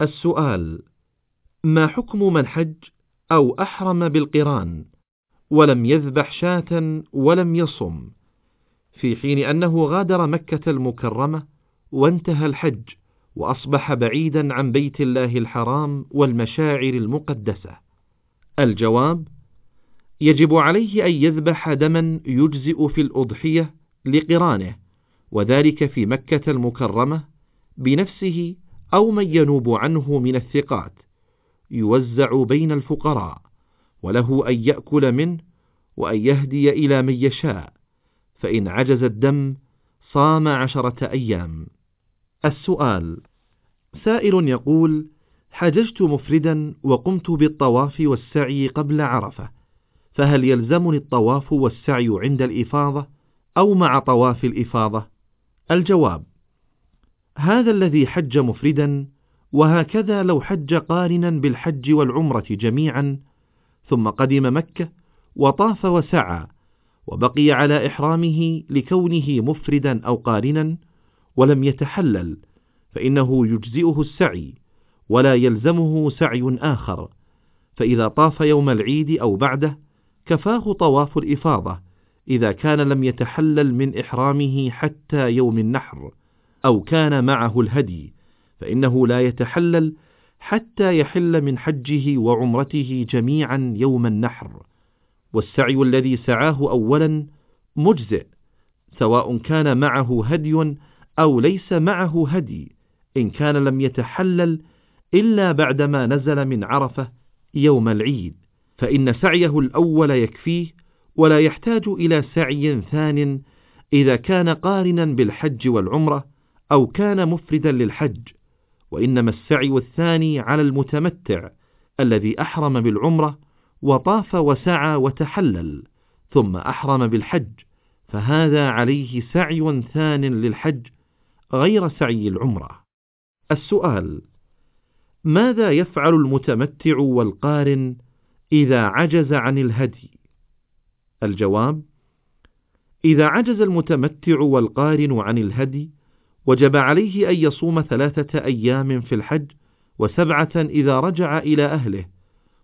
السؤال ما حكم من حج أو أحرم بالقران؟ ولم يذبح شاة ولم يصم في حين أنه غادر مكة المكرمة وانتهى الحج وأصبح بعيدا عن بيت الله الحرام والمشاعر المقدسة. الجواب يجب عليه أن يذبح دما يجزئ في الأضحية لقرانه وذلك في مكة المكرمة بنفسه أو من ينوب عنه من الثقات يوزع بين الفقراء وله أن يأكل منه وأن يهدي إلى من يشاء فإن عجز الدم صام عشرة أيام. السؤال سائل يقول حججت مفردا وقمت بالطواف والسعي قبل عرفة فهل يلزمني الطواف والسعي عند الإفاضة أو مع طواف الإفاضة؟ الجواب هذا الذي حج مفردا وهكذا لو حج قارنا بالحج والعمرة جميعا ثم قدم مكة وطاف وسعى وبقي على إحرامه لكونه مفردا أو قارنا ولم يتحلل فإنه يجزئه السعي ولا يلزمه سعي آخر فإذا طاف يوم العيد أو بعده كفاه طواف الإفاضة إذا كان لم يتحلل من إحرامه حتى يوم النحر. أو كان معه الهدي فإنه لا يتحلل حتى يحل من حجه وعمرته جميعا يوم النحر. والسعي الذي سعاه أولا مجزئ سواء كان معه هدي أو ليس معه هدي إن كان لم يتحلل إلا بعدما نزل من عرفة يوم العيد. فإن سعيه الأول يكفيه ولا يحتاج إلى سعي ثان إذا كان قارنا بالحج والعمرة أو كان مفردا للحج وإنما السعي الثاني على المتمتع الذي أحرم بالعمرة وطاف وسعى وتحلل ثم أحرم بالحج فهذا عليه سعي ثان للحج غير سعي العمرة. السؤال ماذا يفعل المتمتع والقارن إذا عجز عن الهدي؟ الجواب إذا عجز المتمتع والقارن عن الهدي وجب عليه أن يصوم ثلاثة أيام في الحج وسبعة إذا رجع إلى أهله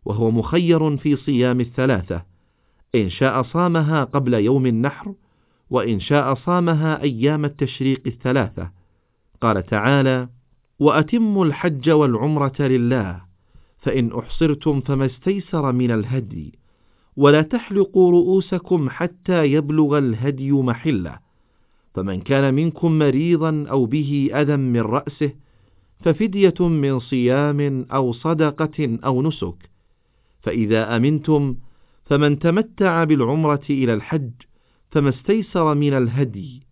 وهو مخير في صيام الثلاثة. إن شاء صامها قبل يوم النحر وإن شاء صامها أيام التشريق الثلاثة. قال تعالى وأتموا الحج والعمرة لله فإن أحصرتم فما استيسر من الهدي ولا تحلقوا رؤوسكم حتى يبلغ الهدي محلة. فمن كان منكم مريضا أو به أذى من رأسه ففدية من صيام أو صدقة أو نسك. فإذا أمنتم فمن تمتع بالعمرة إلى الحج فما استيسر من الهدي.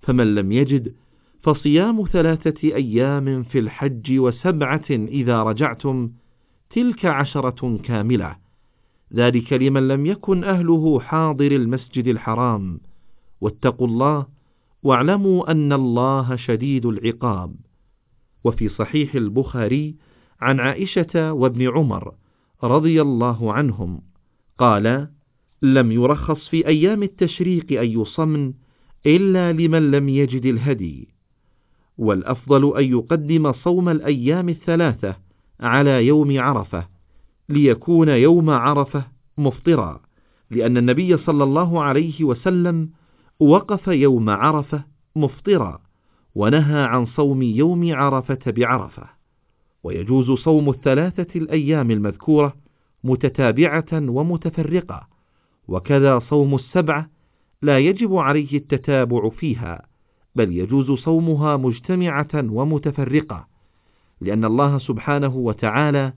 فمن لم يجد فصيام ثلاثة أيام في الحج وسبعة إذا رجعتم تلك عشرة كاملة. ذلك لمن لم يكن أهله حاضر المسجد الحرام. واتقوا الله واعلموا أن الله شديد العقاب. وفي صحيح البخاري عن عائشة وابن عمر رضي الله عنهم قال لم يرخص في أيام التشريق أن يصمن إلا لمن لم يجد الهدي. والأفضل أن يقدم صوم الأيام الثلاثة على يوم عرفة ليكون يوم عرفة مفطرا لأن النبي صلى الله عليه وسلم وقف يوم عرفة مفطرا ونهى عن صوم يوم عرفة بعرفة. ويجوز صوم الثلاثة الأيام المذكورة متتابعة ومتفرقة وكذا صوم السبعة لا يجب عليه التتابع فيها بل يجوز صومها مجتمعة ومتفرقة لأن الله سبحانه وتعالى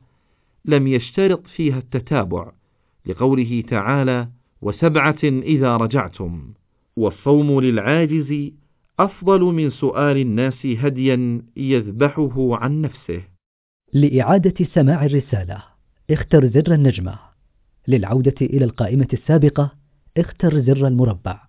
لم يشترط فيها التتابع لقوله تعالى وسبعة إذا رجعتم والصوم للعاجز أفضل من سؤال الناس هديا يذبحه عن نفسه. لإعادة سماع الرسالة اختر زر النجمة. للعودة إلى القائمة السابقة اختر زر المربع.